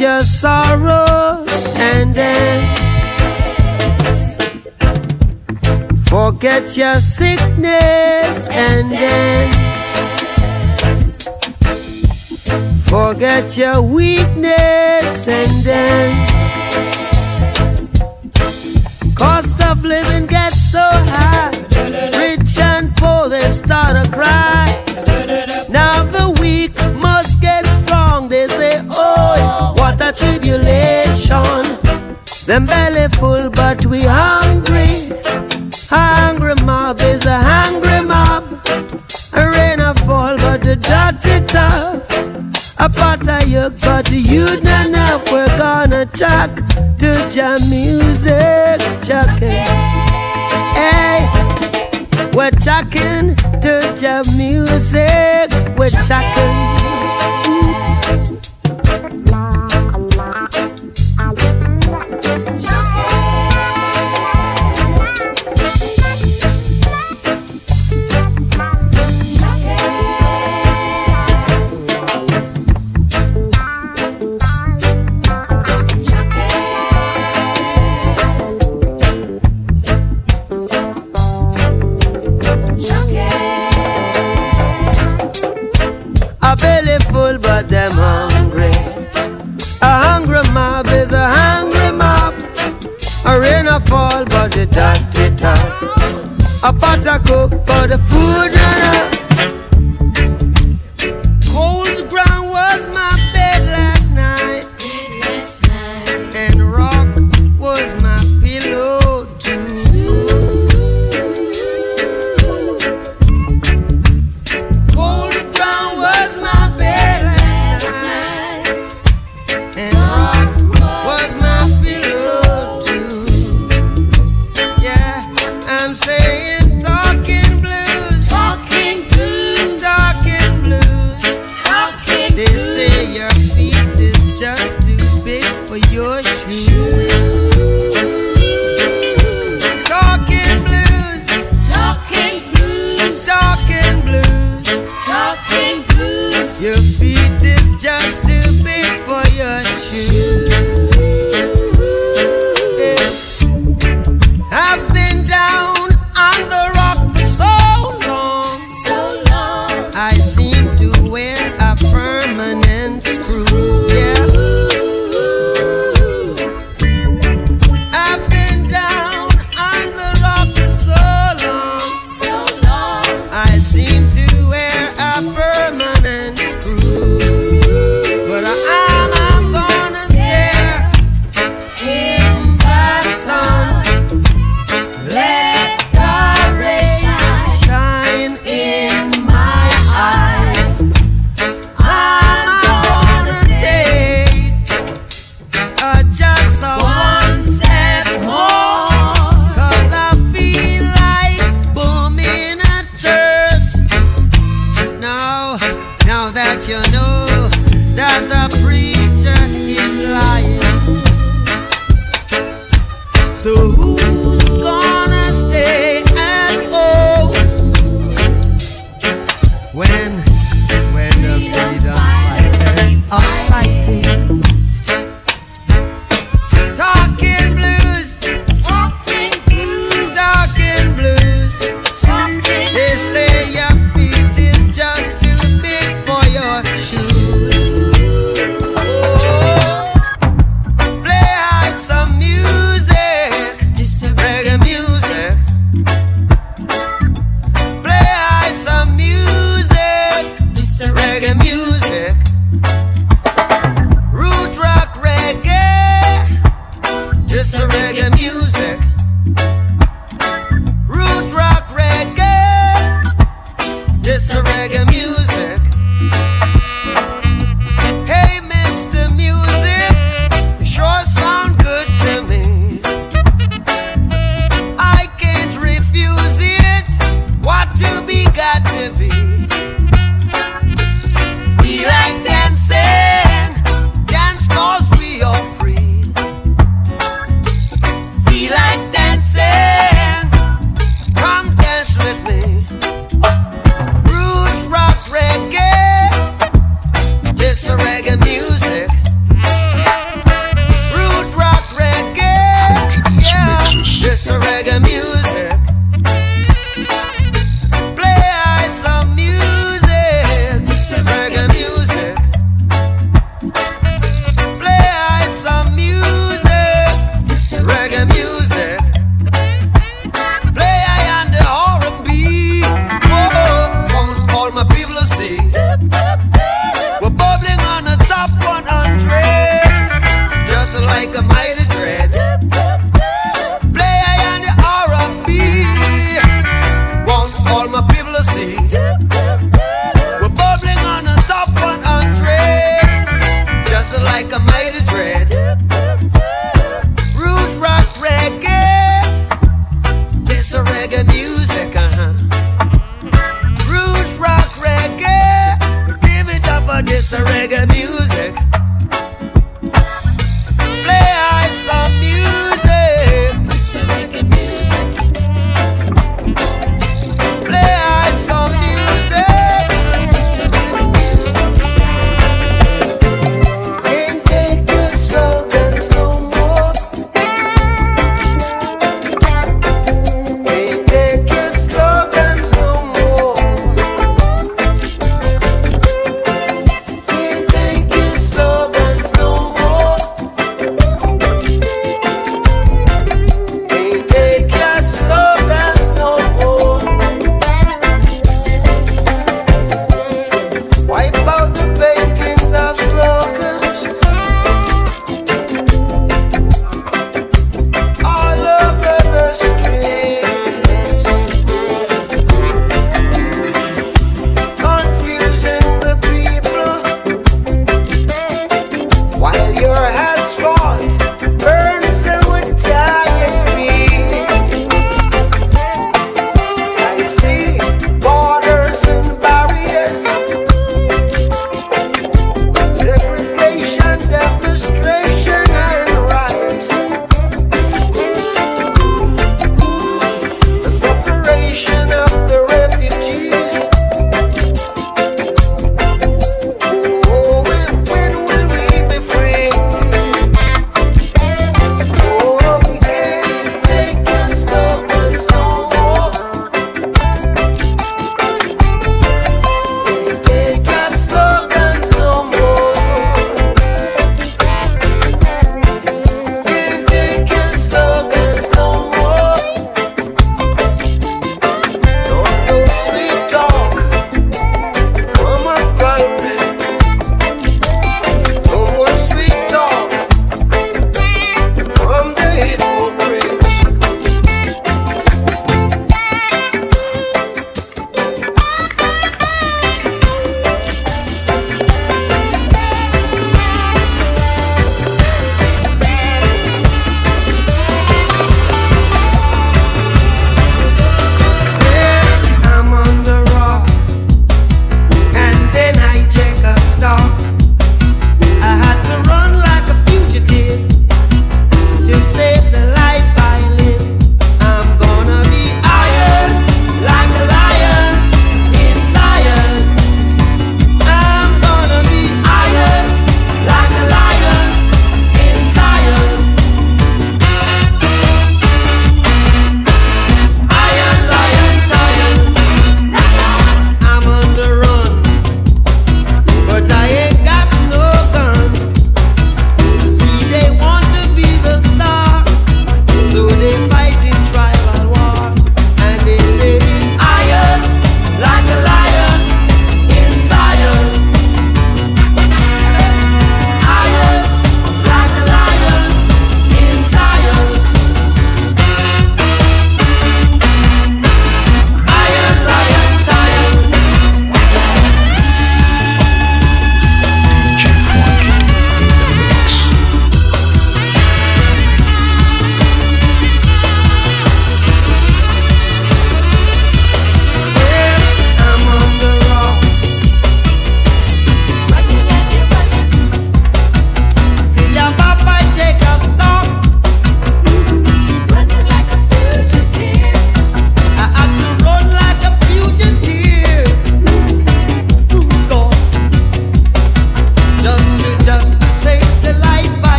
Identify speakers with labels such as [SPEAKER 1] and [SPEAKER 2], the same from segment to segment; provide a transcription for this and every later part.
[SPEAKER 1] your sorrow and dance. Forget your sickness and dance. Forget your shackles.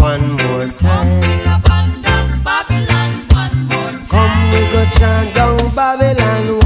[SPEAKER 1] One more time. Come we go chant down Babylon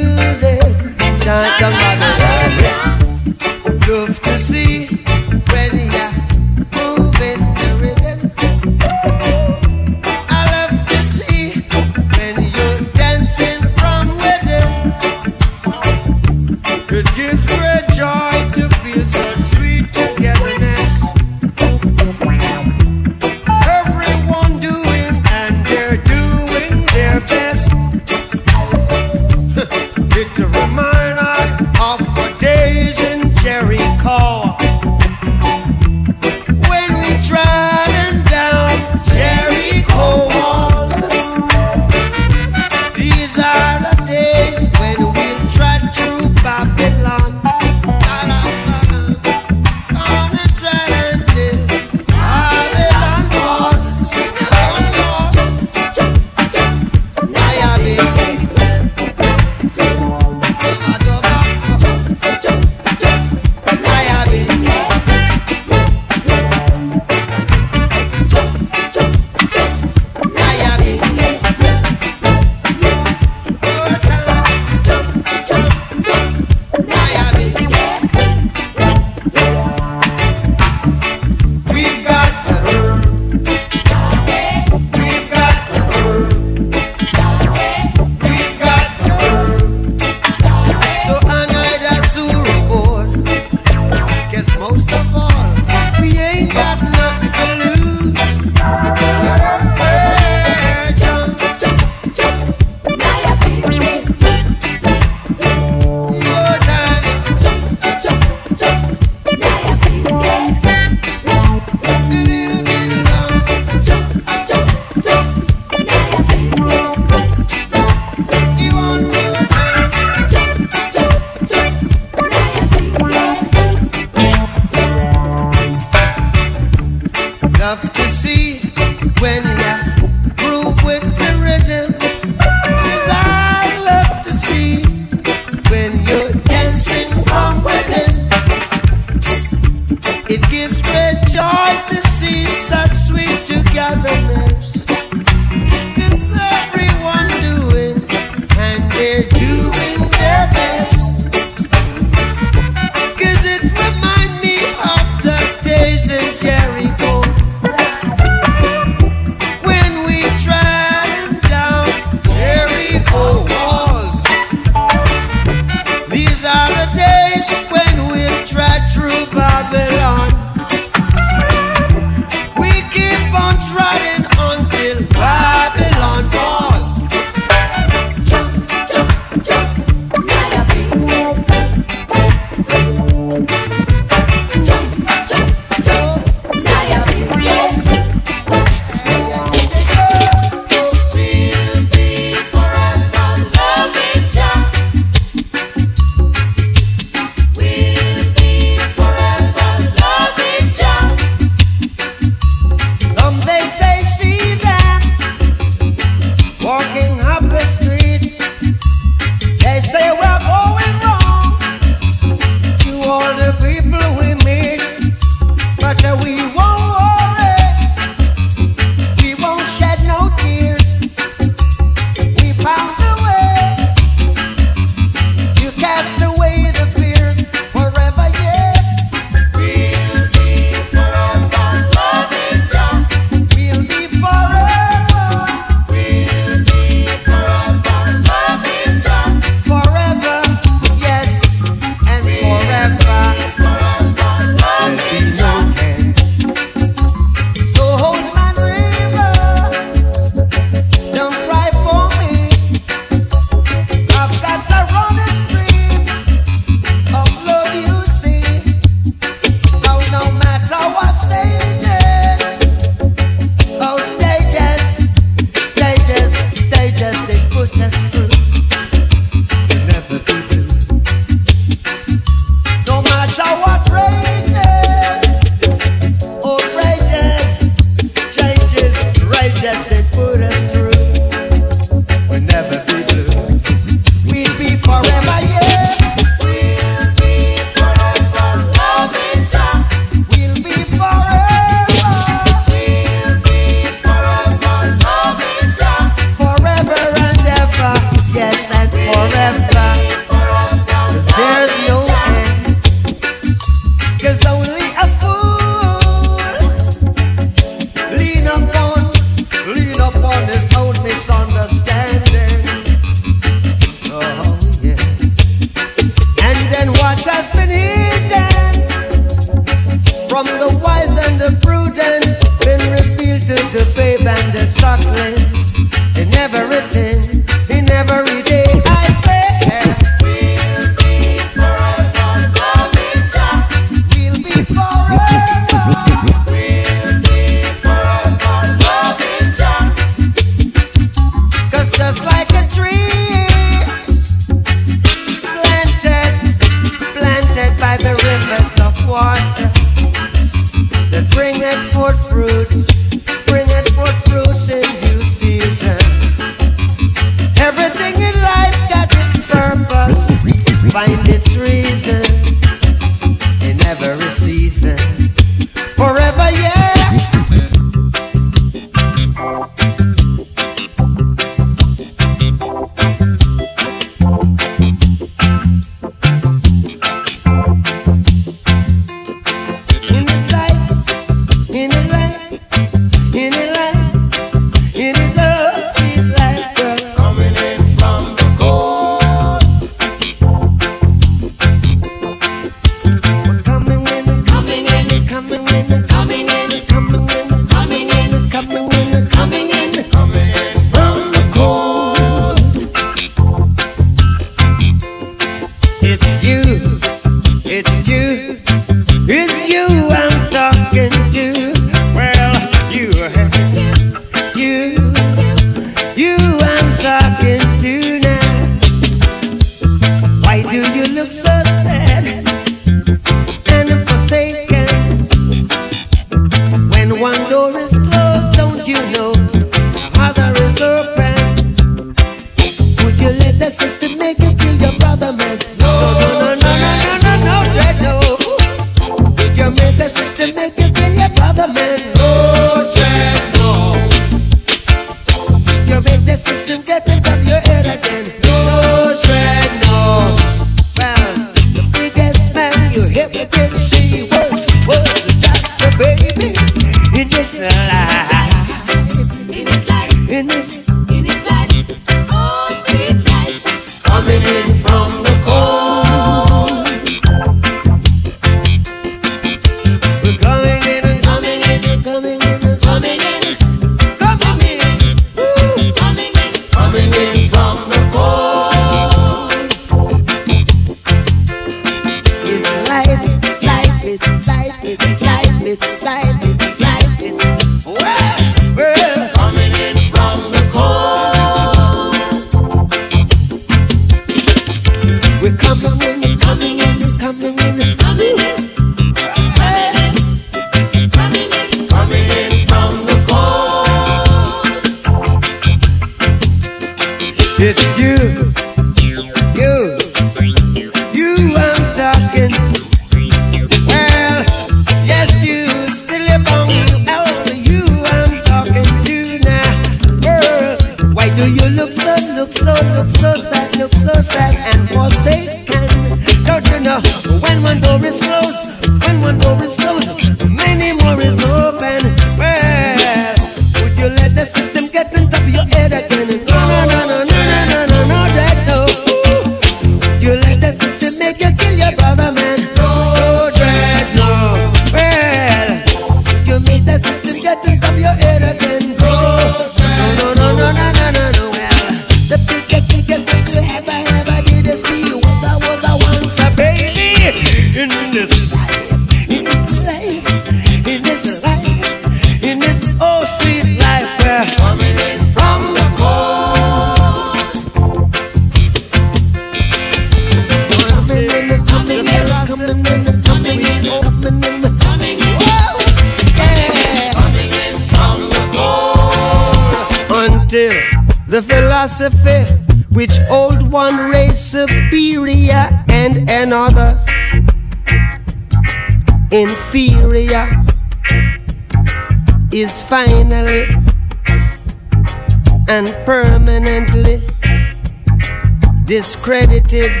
[SPEAKER 1] credited.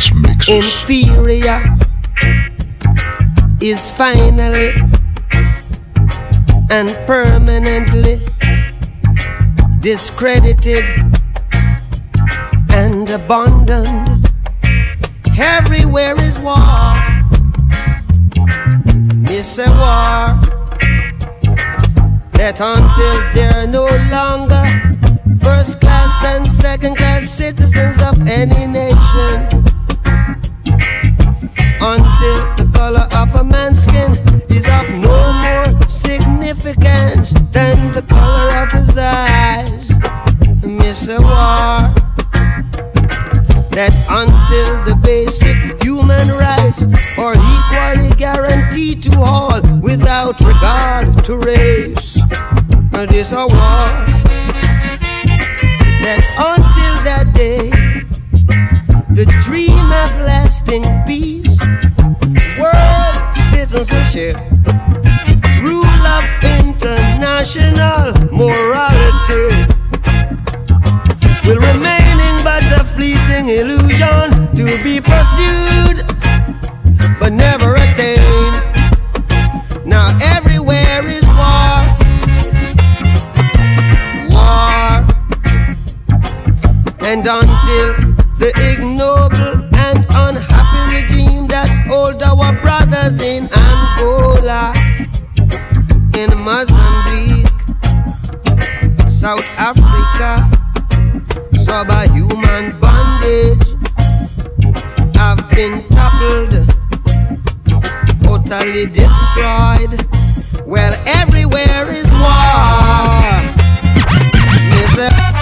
[SPEAKER 1] these
[SPEAKER 2] mixes.
[SPEAKER 1] Inferior is finally and permanently discredited and abandoned. Everywhere is war. It's a war that until they're no longer first class and second class citizens of any nation until the color of a man's skin is of no more significance than the color of his eyes. Mr. War, that until the basic human rights are equally guaranteed to all without regard to race. This a war that until that day the dream of lasting peace, world citizenship, rule of international morality will remaining but a fleeting illusion to be pursued but never attained. Now everywhere is war. War. And until leaders in Angola, in Mozambique, South Africa, subhuman bondage. I've been toppled, totally destroyed. Well, everywhere is war. Misery.